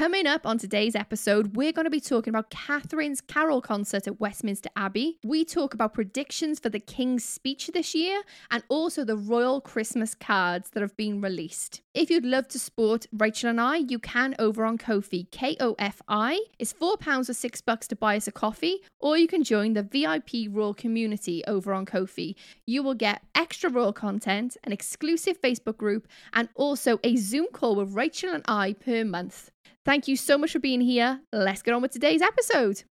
Coming up on today's episode, we're going to be talking about Catherine's carol concert at Westminster Abbey. We talk about predictions for the King's speech this year and also the royal Christmas cards that have been released. If you'd love to support Rachel and I, you can over on Ko-fi. K-O-F-I. It's £4 or 6 bucks to buy us a coffee, or you can join the VIP Royal community over on Ko-fi. You will get extra Royal content, an exclusive Facebook group, and also a Zoom call with Rachel and I per month. Thank you so much for being here. Let's get on with today's episode.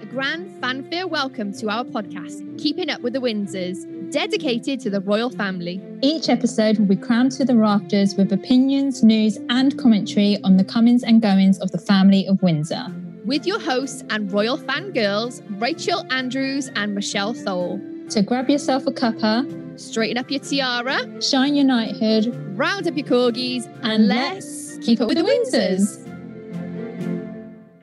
A grand fanfare welcome to our podcast, Keeping Up with the Windsors, dedicated to the royal family. Each episode will be crowned to the rafters with opinions, news, and commentary on the comings and goings of the family of Windsor. With your hosts and royal fangirls, Rachel Andrews and Michelle Thole. So grab yourself a cuppa, straighten up your tiara, shine your knighthood, round up your corgis, and, and let's keep up with, with the Windsors.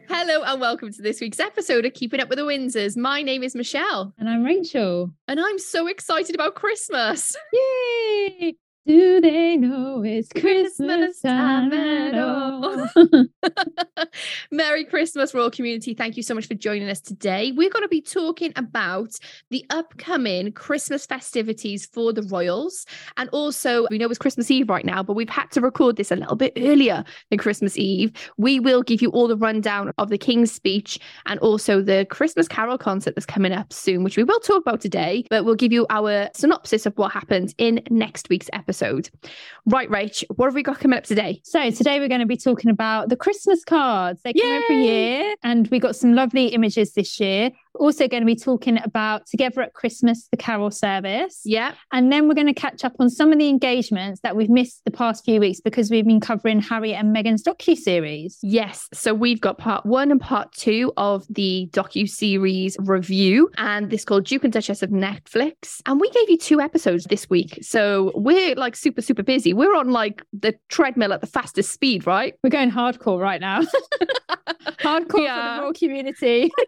Hello and welcome to this week's episode of Keeping Up with the Windsors. My name is Michelle. And I'm Rachel. And I'm so excited about Christmas. Yay! Do they know it's Christmas time at all? Merry Christmas, Royal Community. Thank you so much for joining us today. We're going to be talking about the upcoming Christmas festivities for the Royals. And also, we know it's Christmas Eve right now, but we've had to record this a little bit earlier than Christmas Eve. We will give you all the rundown of the King's speech and also the Christmas Carol concert that's coming up soon, which we will talk about today, but we'll give you our synopsis of what happens in next week's episode episode. Right, Rach, what have we got coming up today? So, today we're going to be talking about the Christmas cards. They come Yay! every year, and we got some lovely images this year also going to be talking about Together at Christmas, the Carol service. Yeah. And then we're going to catch up on some of the engagements that we've missed the past few weeks because we've been covering Harry and Meghan's docu-series. Yes. So we've got part one and part two of the docu-series review, and this called Duke and Duchess of Netflix. And we gave you two episodes this week. So we're like super, super busy. We're on like the treadmill at the fastest speed, right? We're going hardcore right now. hardcore yeah. for the whole community.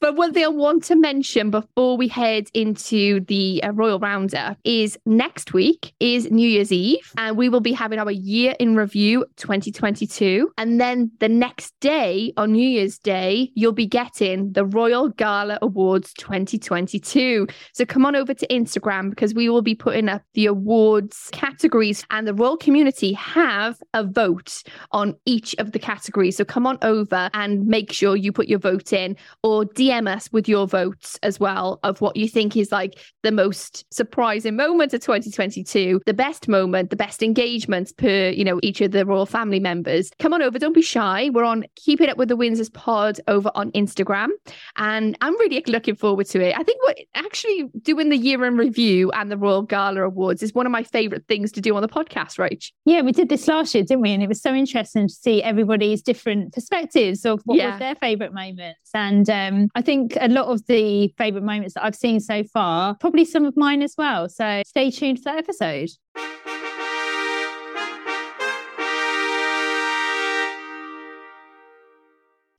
but one thing I want to mention before we head into the uh, Royal Roundup is next week is New Year's Eve, and we will be having our year in review 2022. And then the next day, on New Year's Day, you'll be getting the Royal Gala Awards 2022. So come on over to Instagram because we will be putting up the awards categories, and the royal community have a vote on each of the categories. So come on over and make sure you put your vote in. Or or DM us with your votes as well of what you think is like the most surprising moment of 2022, the best moment, the best engagements per, you know, each of the royal family members. Come on over, don't be shy. We're on Keep It Up with the Windsors pod over on Instagram. And I'm really looking forward to it. I think what actually doing the year in review and the Royal Gala Awards is one of my favorite things to do on the podcast, right? Yeah, we did this last year, didn't we? And it was so interesting to see everybody's different perspectives of what yeah. was their favorite moments. And um, um, I think a lot of the favourite moments that I've seen so far, probably some of mine as well. So stay tuned for that episode.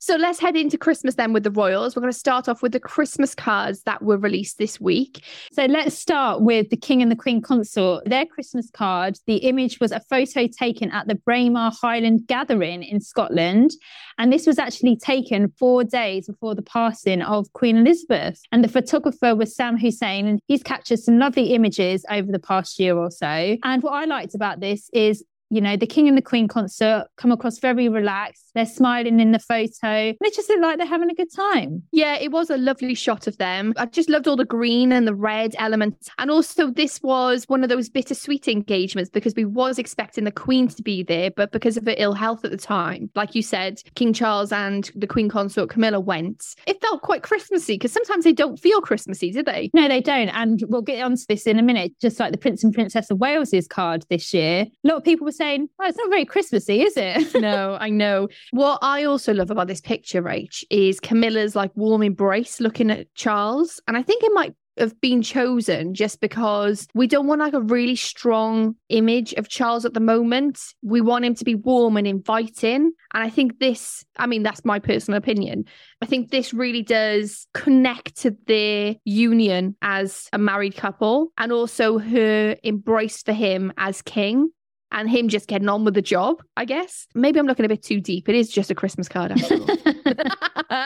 So let's head into Christmas then with the Royals. We're going to start off with the Christmas cards that were released this week. So let's start with the King and the Queen Consort. Their Christmas card, the image was a photo taken at the Braemar Highland Gathering in Scotland. And this was actually taken four days before the passing of Queen Elizabeth. And the photographer was Sam Hussein, and he's captured some lovely images over the past year or so. And what I liked about this is you know, the King and the Queen consort come across very relaxed. They're smiling in the photo. They just look like they're having a good time. Yeah, it was a lovely shot of them. I just loved all the green and the red elements. And also, this was one of those bittersweet engagements because we was expecting the Queen to be there, but because of her ill health at the time, like you said, King Charles and the Queen consort Camilla went. It felt quite Christmassy because sometimes they don't feel Christmassy, do they? No, they don't. And we'll get onto this in a minute. Just like the Prince and Princess of Wales's card this year, a lot of people were saying, "Oh, it's not very Christmassy, is it?" no, I know. What I also love about this picture, Rach, is Camilla's like warm embrace looking at Charles. And I think it might have been chosen just because we don't want like a really strong image of Charles at the moment. We want him to be warm and inviting. And I think this, I mean, that's my personal opinion. I think this really does connect to their union as a married couple and also her embrace for him as king and him just getting on with the job, I guess. Maybe I'm looking a bit too deep. It is just a Christmas card after all.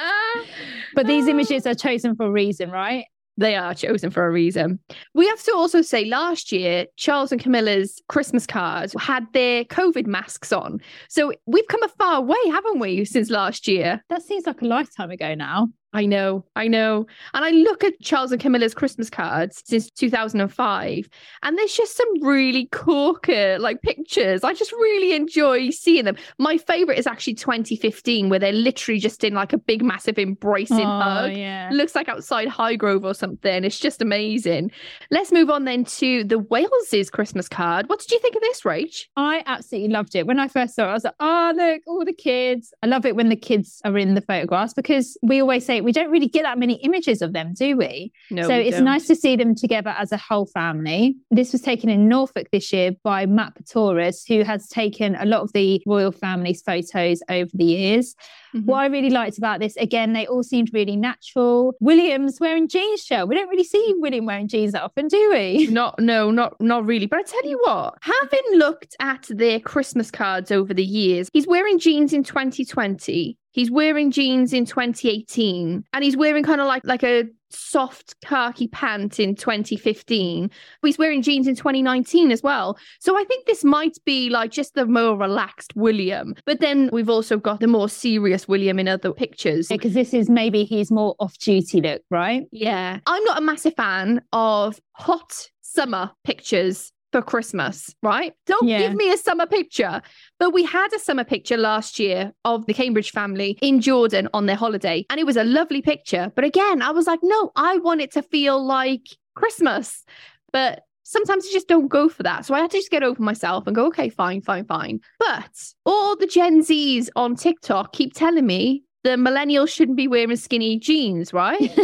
but these images are chosen for a reason, right? They are chosen for a reason. We have to also say last year, Charles and Camilla's Christmas cards had their COVID masks on. So we've come a far way, haven't we, since last year? That seems like a lifetime ago now. I know, I know. And I look at Charles and Camilla's Christmas cards since 2005, and there's just some really corker like pictures. I just really enjoy seeing them. My favorite is actually 2015, where they're literally just in like a big, massive embracing Oh, hug. yeah. Looks like outside Highgrove or something. It's just amazing. Let's move on then to the Wales's Christmas card. What did you think of this, Rach? I absolutely loved it. When I first saw it, I was like, oh, look, all the kids. I love it when the kids are in the photographs because we always say we don't really get that many images of them, do we? No, so we it's don't. nice to see them together as a whole family. This was taken in Norfolk this year by Matt Porteous, who has taken a lot of the royal family's photos over the years. Mhm. What I really liked about this, again, they all seemed really natural. William's wearing jeans, show. We don't really see William wearing jeans that often, do we? Not no, not not really. But I tell you what, having looked at their Christmas cards over the years, he's wearing jeans in 2020. He's wearing jeans in 2018, and he's wearing kind of like like a soft khaki pant in 2015. He's wearing jeans in 2019 as well. So I think this might be like just the more relaxed William. But then we've also got the more serious William in other pictures. Because this is maybe he's more off duty look, right? Yeah. I'm not a massive fan of hot summer pictures for Christmas, right? Don't Yeah. give me a summer picture. But we had a summer picture last year of the Cambridge family in Jordan on their holiday. And it was a lovely picture. But again, I was like, no, I want it to feel like Christmas. But sometimes you just don't go for that. So I had to just get over myself and go, okay, fine, fine, fine. But all the Gen Zs on TikTok keep telling me the millennials shouldn't be wearing skinny jeans, right?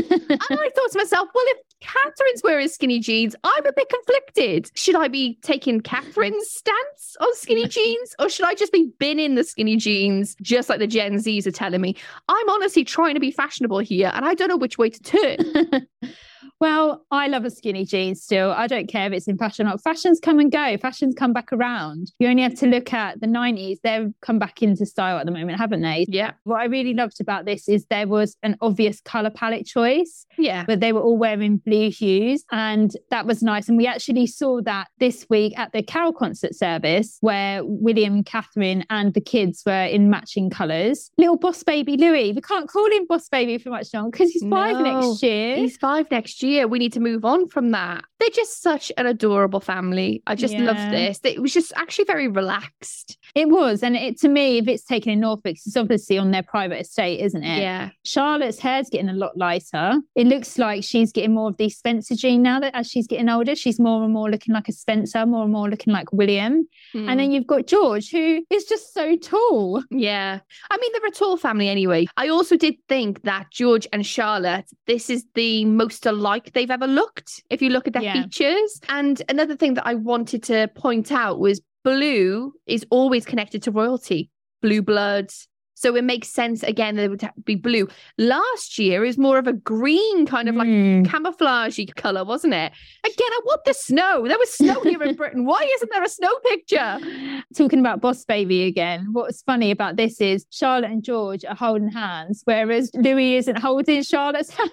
And I thought to myself, well, if Catherine's wearing skinny jeans, I'm a bit conflicted. Should I be taking Catherine's stance on skinny jeans or should I just be binning the skinny jeans just like the Gen Zs are telling me? I'm honestly trying to be fashionable here and I don't know which way to turn. well, I love a skinny jean still. I don't care if it's in fashion or not. Fashions come and go, fashions come back around. You only have to look at the 90s. They've come back into style at the moment, haven't they? yeah. What I really loved about this is there was an obvious colour palette choice. Yeah. but they were all wearing blue hues and that was nice and we actually saw that this week at the carol concert service where william catherine and the kids were in matching colours little boss baby louis we can't call him boss baby for much longer because he's five No, next year He's five next year. We need to move on from that. They're just such an adorable family. I just love this. It was just actually very relaxed. it was and it to me if it's taken in norfolk it's obviously on their private estate isn't it Yeah. Charlotte's hair's getting a lot lighter. It looks like she's getting more of the Spencer gene now that as she's getting older, she's more and more looking like a Spencer, more and more looking like William. Hmm. And then you've got George, who is just so tall. Yeah. I mean, they're a tall family anyway. I also did think that George and Charlotte, this is the most alike they've ever looked, if you look at their Yeah. features. And another thing that I wanted to point out was blue is always connected to royalty, blue bloods. So it makes sense again that it would be blue. Last year is more of a green kind of like Mm. camouflagey color, wasn't it? Again, I want the snow. There was snow here in Britain. Why isn't there a snow picture? Talking about Boss Baby again, what's funny about this is Charlotte and George are holding hands, whereas Louis isn't holding Charlotte's hand.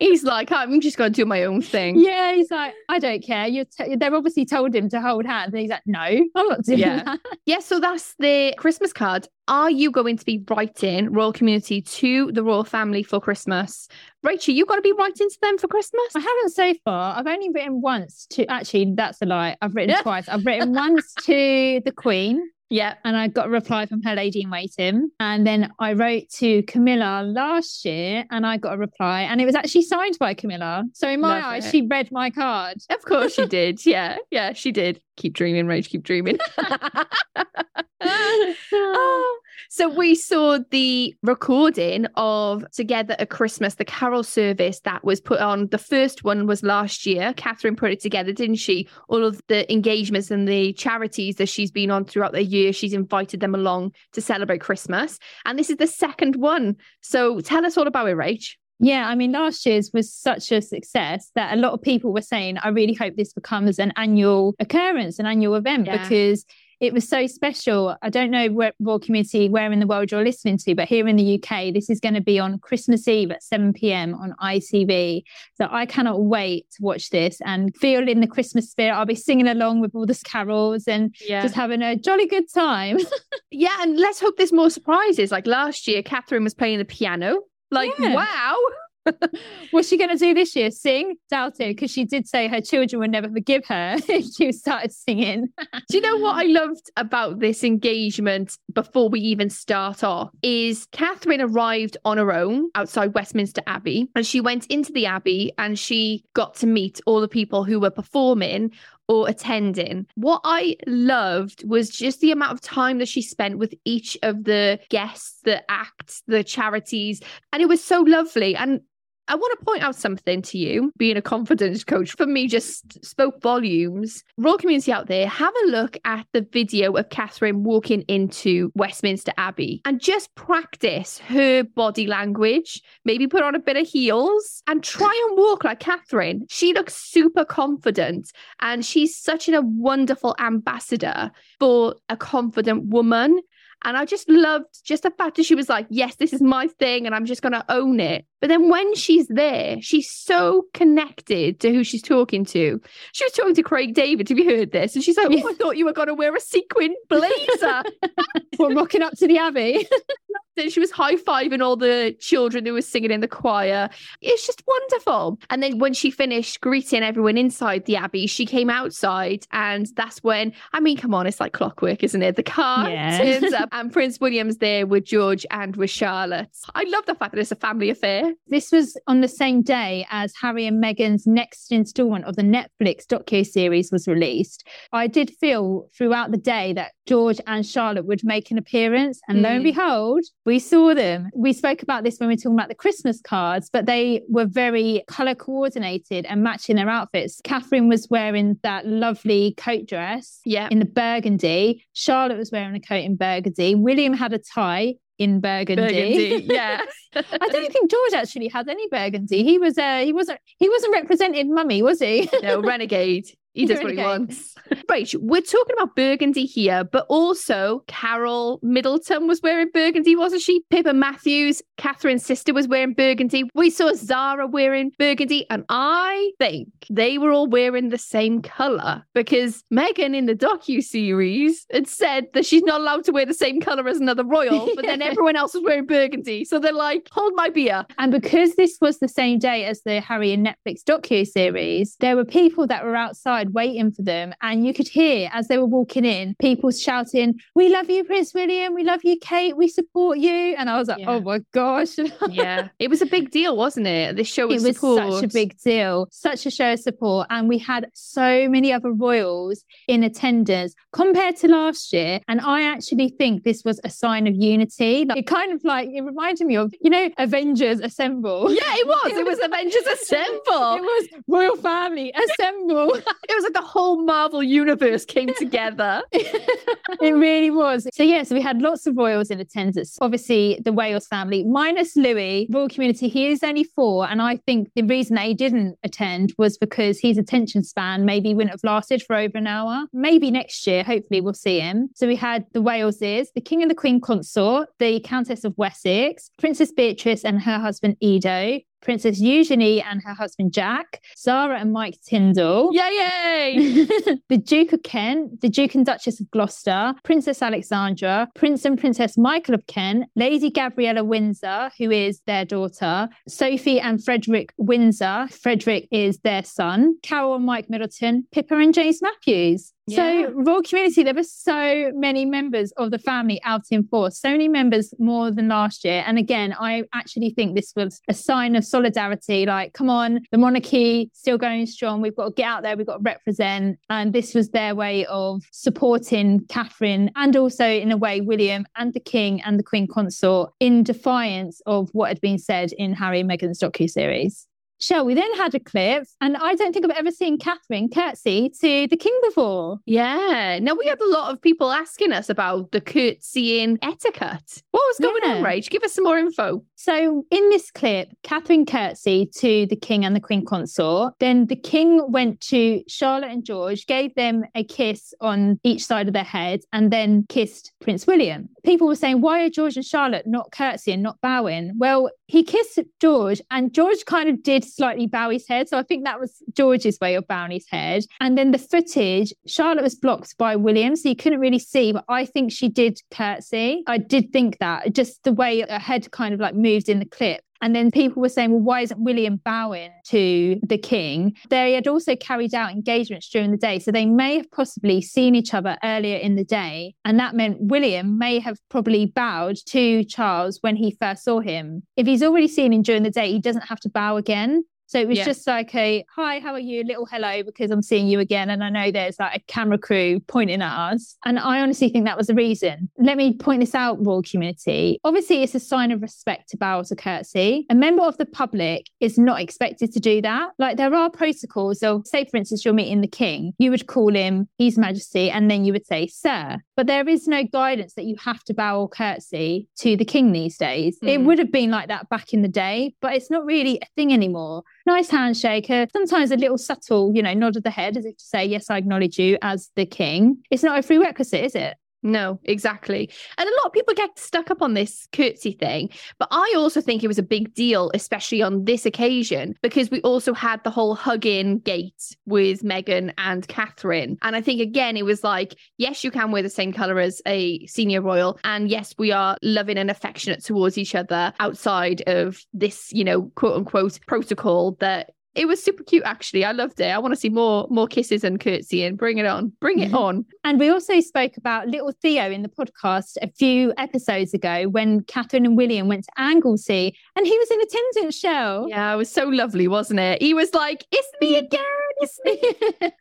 He's like, I'm just going to do my own thing. yeah, he's like, I don't care. You're t- they've obviously told him to hold hands, and he's like, No, I'm not doing Yeah. that. Yeah, so that's the Christmas card. Are you going to be writing Royal Community to the Royal Family for Christmas? Rachel, you got to be writing to them for Christmas? I haven't so far. I've only written once to actually, that's a lie. I've written twice. I've written once to the Queen, Yeah. and I got a reply from her lady in waiting. And then I wrote to Camilla last year, and I got a reply, and it was actually signed by Camilla. So in my Love eyes, it. she read my card. Of course she did. Yeah. Yeah, she did. Keep dreaming, Rach. Keep dreaming. Oh, So we saw the recording of Together at Christmas, the carol service that was put on. The first one was last year. Catherine put it together, didn't she? All of the engagements and the charities that she's been on throughout the year, she's invited them along to celebrate Christmas. And this is the second one. So tell us all about it, Rach. Yeah, I mean, last year's was such a success that a lot of people were saying, I really hope this becomes an annual occurrence, an annual event, yeah. because it was so special. I don't know where Royal Community, where in the world you're listening to, but here in the UK, this is going to be on Christmas Eve at 7 p.m. on ITV. So I cannot wait to watch this and feel in the Christmas spirit. I'll be singing along with all the carols and yeah. just having a jolly good time. yeah, and let's hope there's more surprises. Like last year, Catherine was playing the piano like, yeah. wow. What's she going to do this year? Sing? Doubt it, because she did say her children would never forgive her if she started singing. do you know what I loved about this engagement before we even start off? Is Catherine arrived on her own outside Westminster Abbey and she went into the Abbey and she got to meet all the people who were performing or attending. What I loved was just the amount of time that she spent with each of the guests, the acts, the charities. And it was so lovely. And I want to point out something to you, being a confidence coach, for me just spoke volumes. Royal community out there, have a look at the video of Catherine walking into Westminster Abbey and just practice her body language. Maybe put on a bit of heels and try and walk like Catherine. She looks super confident and she's such a wonderful ambassador for a confident woman. And I just loved just the fact that she was like, yes, this is my thing and I'm just going to own it. But then when she's there, she's so connected to who she's talking to. She was talking to Craig David. Have you heard this? And she's like, oh, I thought you were going to wear a sequin blazer. We're rocking up to the Abbey. Then she was high fiving all the children who were singing in the choir. It's just wonderful. And then when she finished greeting everyone inside the Abbey, she came outside. And that's when, I mean, come on, it's like clockwork, isn't it? The car yeah. turns up and Prince William's there with George and with Charlotte. I love the fact that it's a family affair. This was on the same day as Harry and Meghan's next installment of the Netflix docu series was released. I did feel throughout the day that George and Charlotte would make an appearance. And mm. lo and hmm. behold, we saw them. We spoke about this when we were talking about the Christmas cards, but they were very color coordinated and matching their outfits. Catherine was wearing that lovely coat dress yeah. in the burgundy. Charlotte was wearing a coat in burgundy. William had a tie in burgundy. burgundy yeah. I don't think George actually had any burgundy. He was uh he wasn't he wasn't representing mummy, was he? no, renegade. He does what he wants. right, we're talking about burgundy here, but also Carol Middleton was wearing burgundy, wasn't she? Pippa Matthews, Catherine's sister, was wearing burgundy. We saw Zara wearing burgundy, and I think they were all wearing the same color because Meghan in the docu series had said that she's not allowed to wear the same color as another royal, but then everyone else was wearing burgundy, so they're like, "Hold my beer." And because this was the same day as the Harry and Netflix docu series, there were people that were outside outside waiting for them. And you could hear as they were walking in, people shouting, We love you, Prince William. We love you, Kate. We support you. And I was like, oh yeah. Oh my gosh. yeah. It was a big deal, wasn't it? This show was, it was support. such a big deal, such a show of support. And we had so many other royals in attendance compared to last year. And I actually think this was a sign of unity. Like, it kind of like, it reminded me of, you know, Avengers Assemble. Yeah, it was. It was Avengers Assemble. It was Royal Family Assemble. it was like the whole Marvel universe came together. it really was. So, yes, yeah, so we had lots of royals in attendance. Obviously, the Wales family, minus Louis, royal community, he is only four. And I think the reason that he didn't attend was because his attention span maybe wouldn't have lasted for over an hour. Maybe next year, hopefully, we'll see him. So, we had the Waleses, the King and the Queen consort, the Countess of Wessex, Princess Beatrice and her husband Edo, Princess Eugenie and her husband Jack, Zara and Mike Tindall. Yay, yay! the Duke of Kent, the Duke and Duchess of Gloucester, Princess Alexandra, Prince and Princess Michael of Kent, Lady Gabriella Windsor, who is their daughter, Sophie and Frederick Windsor. Frederick is their son, Carol and Mike Middleton, Pippa and James Matthews. Yeah. So, royal community, there were so many members of the family out in force, so many members more than last year. And again, I actually think this was a sign of solidarity. Like, come on, the monarchy still going strong. We've got to get out there, we've got to represent. And this was their way of supporting Catherine and also, in a way, William and the King and the Queen Consort in defiance of what had been said in Harry and Meghan's docu series. Shell, we then had a clip, and I don't think I've ever seen Catherine curtsy to the king before. Yeah. Now we had a lot of people asking us about the curtsying etiquette. What was going on, Yeah. Rach? Give us some more info. So, in this clip, Catherine curtsied to the king and the queen consort. Then the king went to Charlotte and George, gave them a kiss on each side of their head, and then kissed Prince William. People were saying, Why are George and Charlotte not curtsying, not bowing? Well, he kissed George, and George kind of did slightly bow his head. So, I think that was George's way of bowing his head. And then the footage, Charlotte was blocked by William, so you couldn't really see, but I think she did curtsy. I did think that, just the way her head kind of like moved in the clip. And then people were saying, well, why isn't William bowing to the king? They had also carried out engagements during the day. So they may have possibly seen each other earlier in the day. And that meant William may have probably bowed to Charles when he first saw him. If he's already seen him during the day, he doesn't have to bow again. So it was Yeah. just like a hi, how are you? Little hello, because I'm seeing you again. And I know there's like a camera crew pointing at us. And I honestly think that was the reason. Let me point this out, royal community. Obviously, it's a sign of respect to bow to curtsy. A member of the public is not expected to do that. Like there are protocols. So, say, for instance, you're meeting the king, you would call him His Majesty, and then you would say, Sir. But there is no guidance that you have to bow or curtsy to the king these days. It Mm. would have been like that back in the day, but it's not really a thing anymore nice handshake, uh, sometimes a little subtle, you know, nod of the head as if to say, Yes, I acknowledge you as the king. It's not a prerequisite, is it? No, exactly. And a lot of people get stuck up on this curtsy thing. But I also think it was a big deal, especially on this occasion, because we also had the whole hugging gate with Meghan and Catherine. And I think, again, it was like, yes, you can wear the same colour as a senior royal. And yes, we are loving and affectionate towards each other outside of this, you know, quote unquote protocol that. It was super cute, actually. I loved it. I want to see more more kisses and curtsying. Bring it on. Bring it Mhm. on. And we also spoke about little Theo in the podcast a few episodes ago when Catherine and William went to Anglesey and he was in attendance, Shell. Yeah, it was so lovely, wasn't it? He was like, "It's me again, it's me."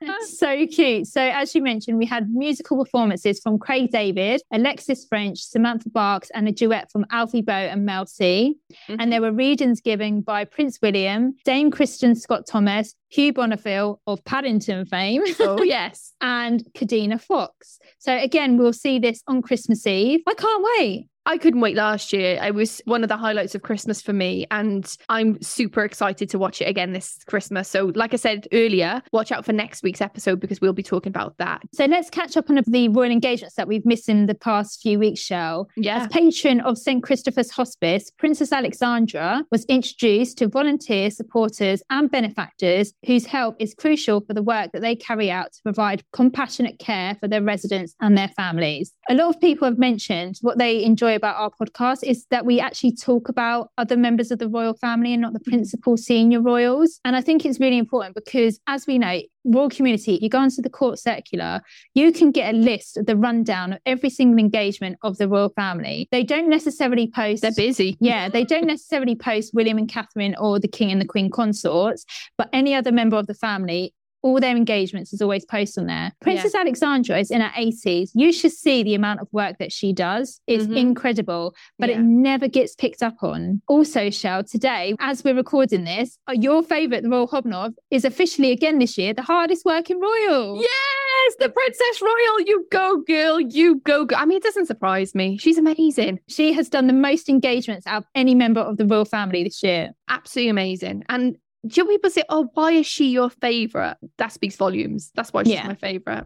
so cute. So, as you mentioned, we had musical performances from Craig David, Alexis Ffrench, Samantha Barks, and a duet from Alfie Boe and Mel C. And there were readings given by Prince William, Dame Kristin Scott Thomas, Hugh Bonneville of Paddington fame, oh yes, and Kadina Fox. So, again, we'll see this on Christmas Eve. I can't wait. I couldn't wait last year. It was one of the highlights of Christmas for me, and I'm super excited to watch it again this Christmas. So, like I said earlier, watch out for next week's episode because we'll be talking about that. So, let's catch up on the royal engagements that we've missed in the past few weeks, Shell. Yeah, As patron of St. Christopher's Hospice, Princess Alexandra was introduced to volunteers, supporters, and benefactors whose help is crucial for the work that they carry out to provide compassionate care for their residents and their families. A lot of people have mentioned what they enjoy about our podcast is that we actually talk about other members of the royal family and not the principal senior royals. And I think it's really important because, as we know, royal community, you go onto the court circular, you can get a list of the rundown of every single engagement of the royal family. They don't necessarily post. they're busy. Yeah, they don't necessarily post William and Catherine or the King and the Queen consorts, but any other member of the family. All their engagements is always posted on there. Princess Alexandra is in her 80s. You should see the amount of work that she does. It's Mhm. incredible, but Yeah. it never gets picked up on. Also, Shell, today, as we're recording this, uh, your favourite, the Royal Hobnob, is officially again this year the hardest working royal. Yes, the Princess Royal. You go, girl. You go, girl. I mean, it doesn't surprise me. She's amazing. She has done the most engagements out of any member of the royal family this year. Absolutely amazing. And do people say, oh, why is she your favorite? That speaks volumes. That's why she's Yeah. my favorite.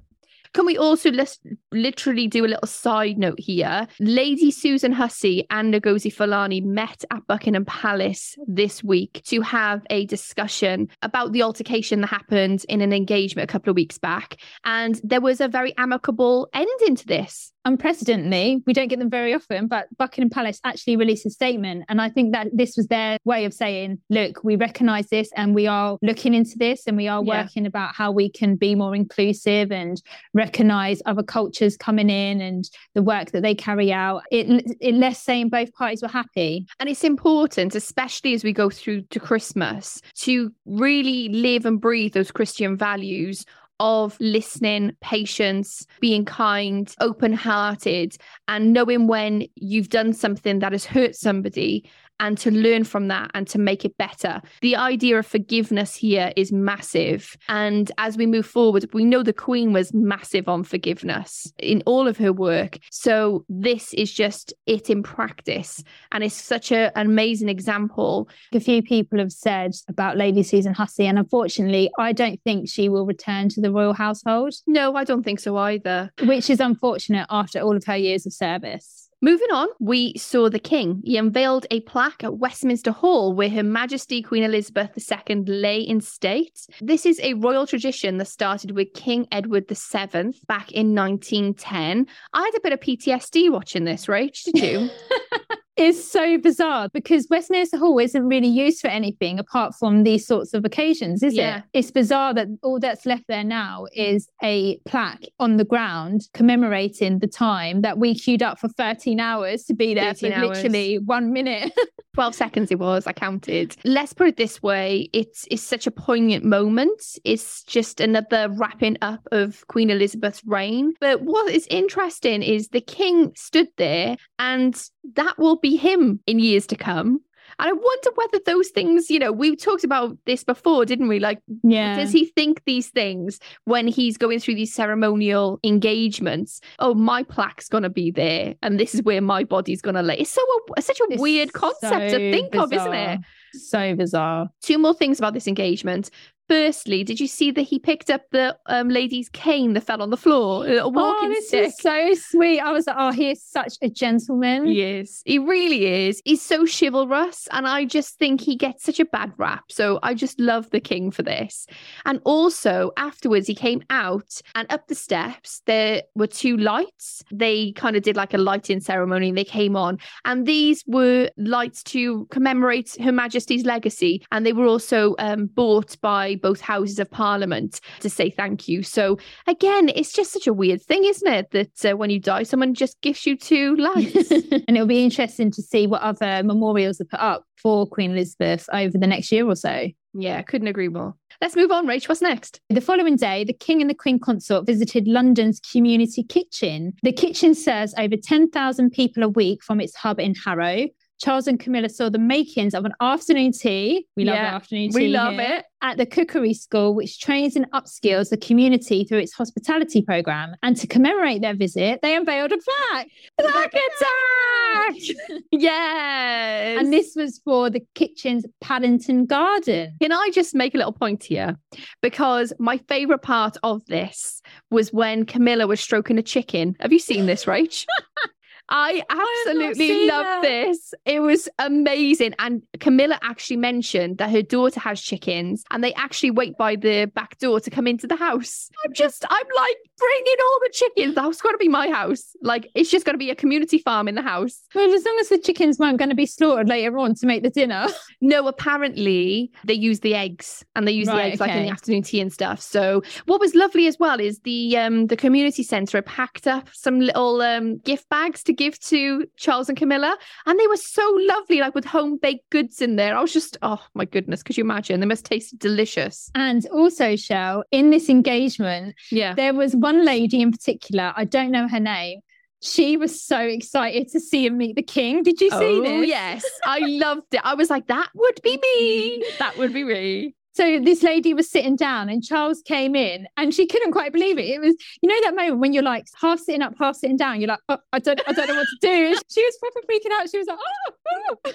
Can we also lis- literally do a little side note here? Lady Susan Hussey and Ngozi Fulani met at Buckingham Palace this week to have a discussion about the altercation that happened in an engagement a couple of weeks back. And there was a very amicable ending to this. Unprecedentedly, we don't get them very often, but Buckingham Palace actually released a statement. And I think that this was their way of saying, look, we recognize this and we are looking into this and we are Yeah. working about how we can be more inclusive and recognize other cultures coming in and the work that they carry out. It, it less saying both parties were happy. And it's important, especially as we go through to Christmas, to really live and breathe those Christian values of listening, patience, being kind, open hearted, and knowing when you've done something that has hurt somebody and to learn from that and to make it better. The idea of forgiveness here is massive. And as we move forward, we know the Queen was massive on forgiveness in all of her work. So this is just it in practice. And it's such a, an amazing example. A few people have said about Lady Susan Hussey, and unfortunately, I don't think she will return to the royal household, No, I don't think so either. which is unfortunate after all of her years of service. Moving on, we saw the King. He unveiled a plaque at Westminster Hall where Her Majesty Queen Elizabeth II lay in state. This is a royal tradition that started with King Edward VII back in 1910. I had a bit of PTSD watching this, Rach, did you? It's so bizarre because Westminster Hall isn't really used for anything apart from these sorts of occasions, is Yeah. it? It's bizarre that all that's left there now is a plaque on the ground commemorating the time that we queued up for 13 hours to be there for hours. literally one minute. 12 seconds it was, I counted. Let's put it this way it's, it's such a poignant moment. It's just another wrapping up of Queen Elizabeth's reign. But what is interesting is the king stood there, and that will be him in years to come. And I wonder whether those things, you know, we talked about this before, didn't we? Like, yeah. does he think these things when he's going through these ceremonial engagements? Oh, my plaque's going to be there, and this is where my body's going to lay. It's so it's such a It's weird concept so to think of, isn't it? So bizarre. Two more things about this engagement. Firstly, did you see that he picked up the um, lady's cane that fell on the floor, a little walking oh, this stick? is so sweet. I was like, oh, he is such a gentleman. He is. He really is. He's so chivalrous. And I just think he gets such a bad rap. So I just love the king for this. And also, afterwards, he came out and up the steps, there were two lights. They kind of did like a lighting ceremony. They came on. And these were lights to commemorate Her Majesty's legacy. And they were also um, bought by both houses of parliament to say thank you. So again, it's just such a weird thing, isn't it? That uh, when you die, someone just gives you two lights. and it'll be interesting to see what other memorials are put up for Queen Elizabeth over the next year or so. Yeah, couldn't agree more. Let's move on, Rach. What's next? The following day, the King and the Queen Consort visited London's community kitchen. The kitchen serves over 10,000 people a week from its hub in Harrow. Charles and Camilla saw the makings of an afternoon tea. We love Yeah, afternoon tea. We love here, it. At the cookery school, which trains and upskills the community through its hospitality program. And to commemorate their visit, they unveiled a plaque. Black attack! yes. And this was for the kitchen's Paddington Garden. Can I just make a little point here? Because my favorite part of this was when Camilla was stroking a chicken. Have you seen this, Rach? I absolutely love this. It was amazing. And Camilla actually mentioned that her daughter has chickens and they actually wait by the back door to come into the house. I'm just, I'm like, bring in all the chickens. The house got to be my house. Like, it's just got to be a community farm in the house. Well, as long as the chickens weren't going to be slaughtered later on to make the dinner. No, apparently they use the eggs and they use the Right, eggs like in the afternoon tea and stuff. So what was lovely as well is the um the community centre packed up some little um gift bags to give to Charles and Camilla. And they were so lovely, like with home baked goods in there. I was just, oh my goodness, could you imagine? They must taste delicious. And also, Shell, in this engagement, Yeah. there was one lady in particular, I don't know her name. She was so excited to see and meet the king. Did you see Oh this? yes. I loved it. I was like, that would be me. That would be me. So this lady was sitting down and Charles came in and she couldn't quite believe it. It was, you know, that moment when you're like half sitting up, half sitting down. You're like, oh, I don't, I don't know what to do. She was proper freaking out. She was like, oh, oh.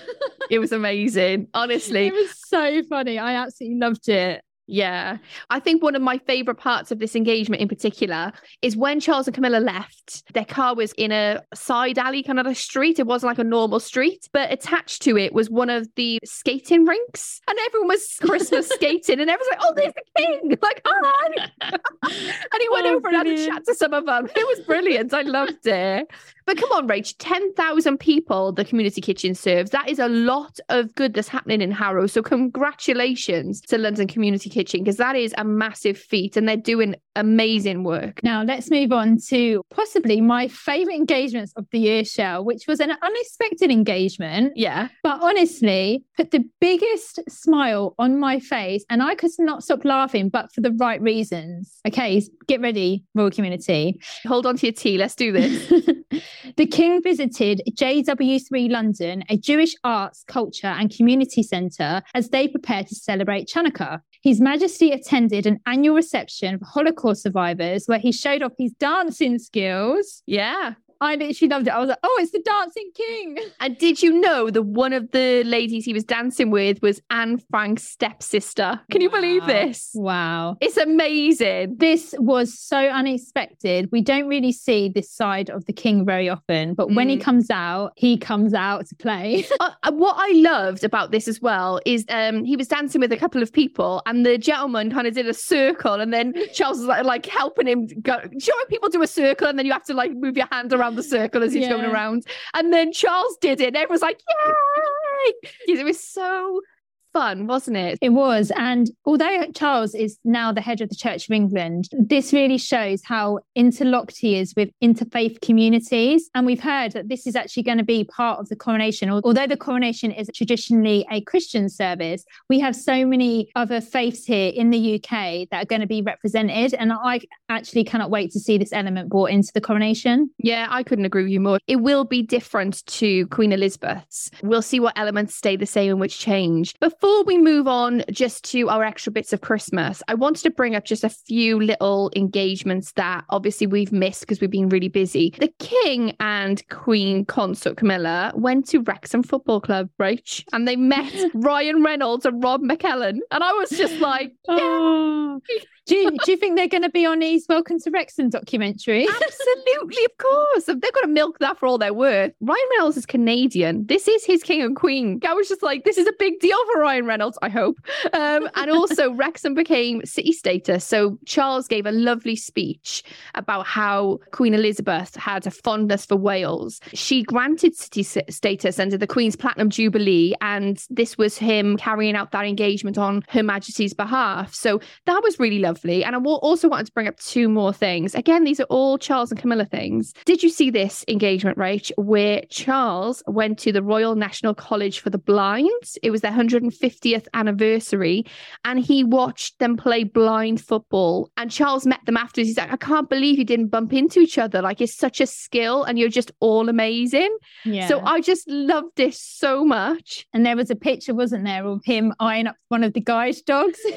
It was amazing. Honestly. it was so funny. I absolutely loved it. Yeah. I think one of my favourite parts of this engagement in particular is when Charles and Camilla left, their car was in a side alley kind of a street. It wasn't like a normal street, but attached to it was one of the skating rinks. And everyone was Christmas skating and everyone's like, oh, there's the king. Like, oh, hi. and he went Oh, over and had a chat to some of them. It was brilliant. I loved it. But come on, Rach, 10,000 people the community kitchen serves. That is a lot of good that's happening in Harrow. So congratulations to London Community Kitchen because that is a massive feat and they're doing amazing work. Now let's move on to possibly my favourite engagements of the year, Shell, which was an unexpected engagement. Yeah. But honestly, put the biggest smile on my face, and I could not stop laughing, but for the right reasons. Okay, get ready, royal community. Hold on to your tea. Let's do this. the King visited JW3 London, a Jewish arts, culture, and community centre, as they prepare to celebrate Chanukah. His Majesty attended an annual reception for Holocaust survivors where he showed off his dancing skills. yeah. I literally loved it. I was like, oh, it's the dancing king. And did you know that one of the ladies he was dancing with was Anne Frank's stepsister? Can you believe this? Wow. It's amazing. This was so unexpected. We don't really see this side of the king very often, but when he Mm. comes out, he comes out to play. Uh, uh, what I loved about this as well is um he was dancing with a couple of people and the gentleman kind of did a circle and then Charles was like, like helping him go. Do you know when people do a circle and then you have to like move your hand around the circle as he's going around? And then Charles did it and everyone was like, yay! It was so fun, wasn't it? It was. And although Charles is now the head of the Church of England, this really shows how interlocked he is with interfaith communities. And we've heard that this is actually going to be part of the coronation. Although the coronation is traditionally a Christian service, we have so many other faiths here in the UK that are going to be represented. And I actually cannot wait to see this element brought into the coronation. Yeah, I couldn't agree with you more. It will be different to Queen Elizabeth's. We'll see what elements stay the same and which change. Before we move on just to our extra bits of Christmas, I wanted to bring up just a few little engagements that obviously we've missed because we've been really busy. The King and Queen Consort Camilla went to Wrexham Football Club, Rach, and they met Ryan Reynolds and Rob McElhenney. And I was just like, Oh. Do, you, do you think they're going to be on his Welcome to Wrexham documentary? Absolutely, of course. They've got to milk that for all they're worth. Ryan Reynolds is Canadian. This is his king and queen. I was just like, this is a big deal for Ryan Reynolds, I hope. Um, and also, Wrexham became city status. So Charles gave a lovely speech about how Queen Elizabeth had a fondness for Wales. She granted city status under the Queen's Platinum Jubilee, and this was him carrying out that engagement on Her Majesty's behalf. So that was really lovely. And I also wanted to bring up two more things. Again, these are all Charles and Camilla things. Did you see this engagement, Rach, where Charles went to the Royal National College for the Blind? It was their 150th anniversary, and he watched them play blind football. And Charles met them afterwards. He's like, I can't believe you didn't bump into each other. Like, it's such a skill, and you're just all amazing. Yeah. So I just loved this so much. And there was a picture, wasn't there, of him eyeing up one of the guide dogs?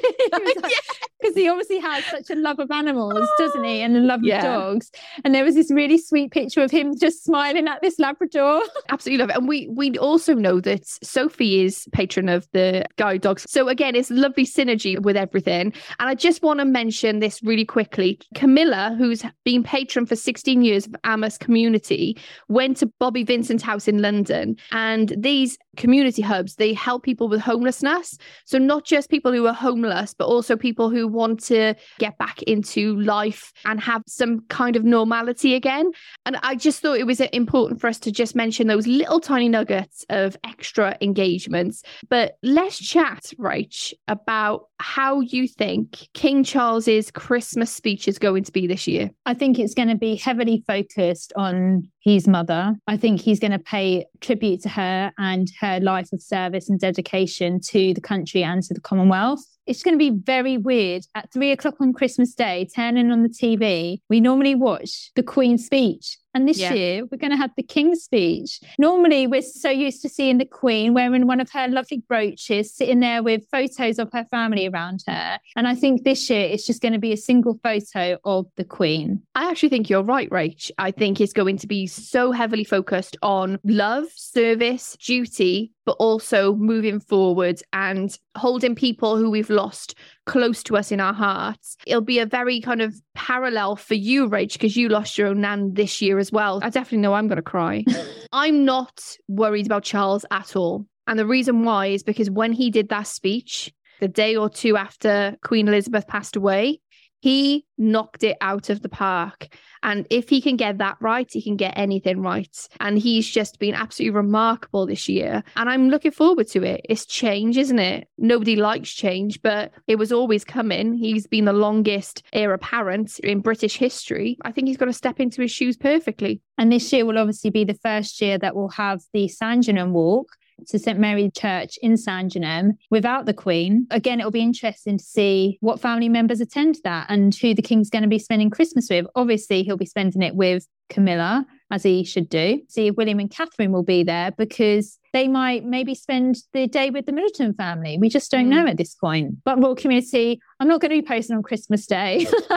Because he obviously has such a love of animals, doesn't he? And a love Yeah. of dogs. And there was this really sweet picture of him just smiling at this Labrador. Absolutely love it. And we we also know that Sophie is patron of the guide dogs. So again, it's lovely synergy with everything. And I just want to mention this really quickly. Camilla, who's been patron for 16 years of Emmaus community, went to Bobby Vincent's house in London. And these community hubs, they help people with homelessness. So not just people who are homeless, but also people who want to get back into life and have some kind of normality again. And I just thought it was important for us to just mention those little tiny nuggets of extra engagements. But let's chat, Rach, about how you think King Charles's Christmas speech is going to be this year. I think it's going to be heavily focused on his mother. I think he's going to pay tribute to her and her life of service and dedication to the country and to the Commonwealth. It's going to be very weird at three o'clock on Christmas Day, turning on the TV. We normally watch the Queen's speech. And this Yeah. year, we're going to have the King's speech. Normally, we're so used to seeing the Queen wearing one of her lovely brooches, sitting there with photos of her family around her. And I think this year, it's just going to be a single photo of the Queen. I actually think you're right, Rach. I think it's going to be so heavily focused on love, service, duty, but also moving forward and holding people who we've lost close to us in our hearts. It'll be a very kind of parallel for you, Rach, because you lost your own nan this year as well. I definitely know I'm going to cry. I'm not worried about Charles at all. And the reason why is because when he did that speech, the day or two after Queen Elizabeth passed away, he knocked it out of the park. And if he can get that right, he can get anything right. And he's just been absolutely remarkable this year. And I'm looking forward to it. It's change, isn't it? Nobody likes change, but it was always coming. He's been the longest heir apparent in British history. I think he's got to step into his shoes perfectly. And this year will obviously be the first year that we'll have the Sandringham Walk to St Mary Church in Sandringham without the Queen. Again, it'll be interesting to see what family members attend that and who the King's going to be spending Christmas with. Obviously, he'll be spending it with Camilla, as he should do. See if William and Catherine will be there because they might maybe spend the day with the Middleton family. We just don't mm. know at this point. But Royal Community, I'm not going to be posting on Christmas Day.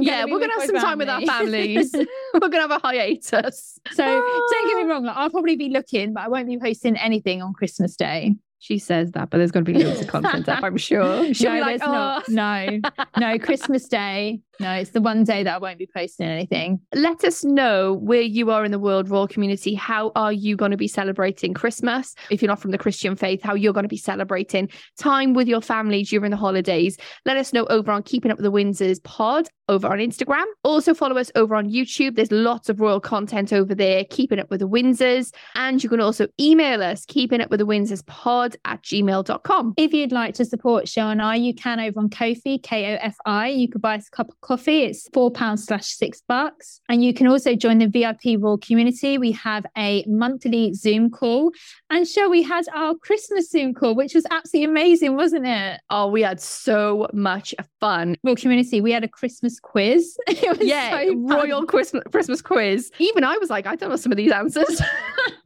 yeah, we're going to have some family. time with our families. we're going to have a hiatus. So don't get me wrong, like, I'll probably be looking, but I won't be posting anything on Christmas Day. She says that, but there's going to be loads of content up, I'm sure. She'll no, like, oh. not. No, no, Christmas Day. No, it's the one day that I won't be posting anything. Let us know where you are in the world royal community. How are you going to be celebrating Christmas? If you're not from the Christian faith, how you're going to be celebrating time with your family during the holidays. Let us know over on Keeping Up with the Windsors pod over on Instagram. Also follow us over on YouTube. There's lots of royal content over there, Keeping Up with the Windsors. And you can also email us, Keeping Up with the Windsors pod at gmail.com. If you'd like to support Show and I, you can over on Ko-fi, K-O-F-I. You could buy us a cup of coffee. It's four pounds slash six bucks. And you can also join the VIP Royal community. We have a monthly Zoom call. And Show, we had our Christmas Zoom call, which was absolutely amazing, wasn't it? Oh, we had so much fun. Royal community, we had a Christmas quiz. yeah, so royal Christmas Christmas quiz. Even I was like, I don't know some of these answers.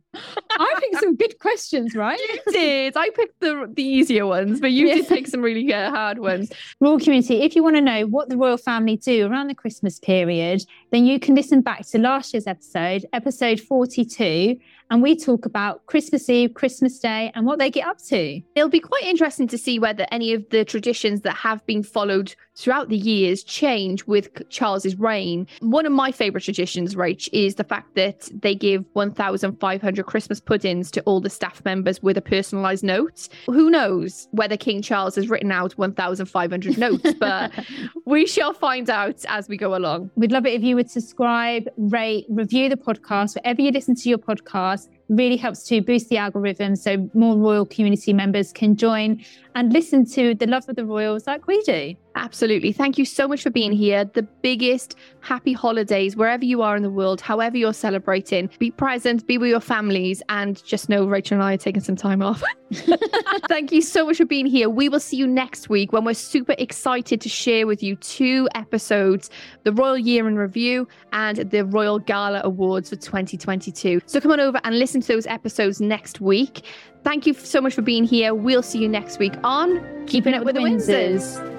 I picked some good questions, right? You did. I picked the the easier ones, but you yeah. did pick some really uh, hard ones. Royal community, if you want to know what the royal family do around the Christmas period, then you can listen back to last year's episode, episode 42, and we talk about Christmas Eve, Christmas Day, and what they get up to. It'll be quite interesting to see whether any of the traditions that have been followed throughout the years change with Charles's reign. One of my favourite traditions, Rach, is the fact that they give 1,500 Christmas puddings to all the staff members with a personalised note. Who knows whether King Charles has written out 1,500 notes, but we shall find out as we go along. We'd love it if you would subscribe, rate, review the podcast, wherever you listen to your podcast really helps to boost the algorithm so more royal community members can join and listen to the love of the royals like we do. Absolutely. Thank you so much for being here. The biggest happy holidays wherever you are in the world, however you're celebrating. Be present, be with your families, and just know Rachel and I are taking some time off. Thank you so much for being here. We will see you next week when we're super excited to share with you two episodes the Royal Year in Review and the Royal Gala Awards for 2022. So come on over and listen to those episodes next week. Thank you so much for being here. We'll see you next week on Keeping It with the Windsors.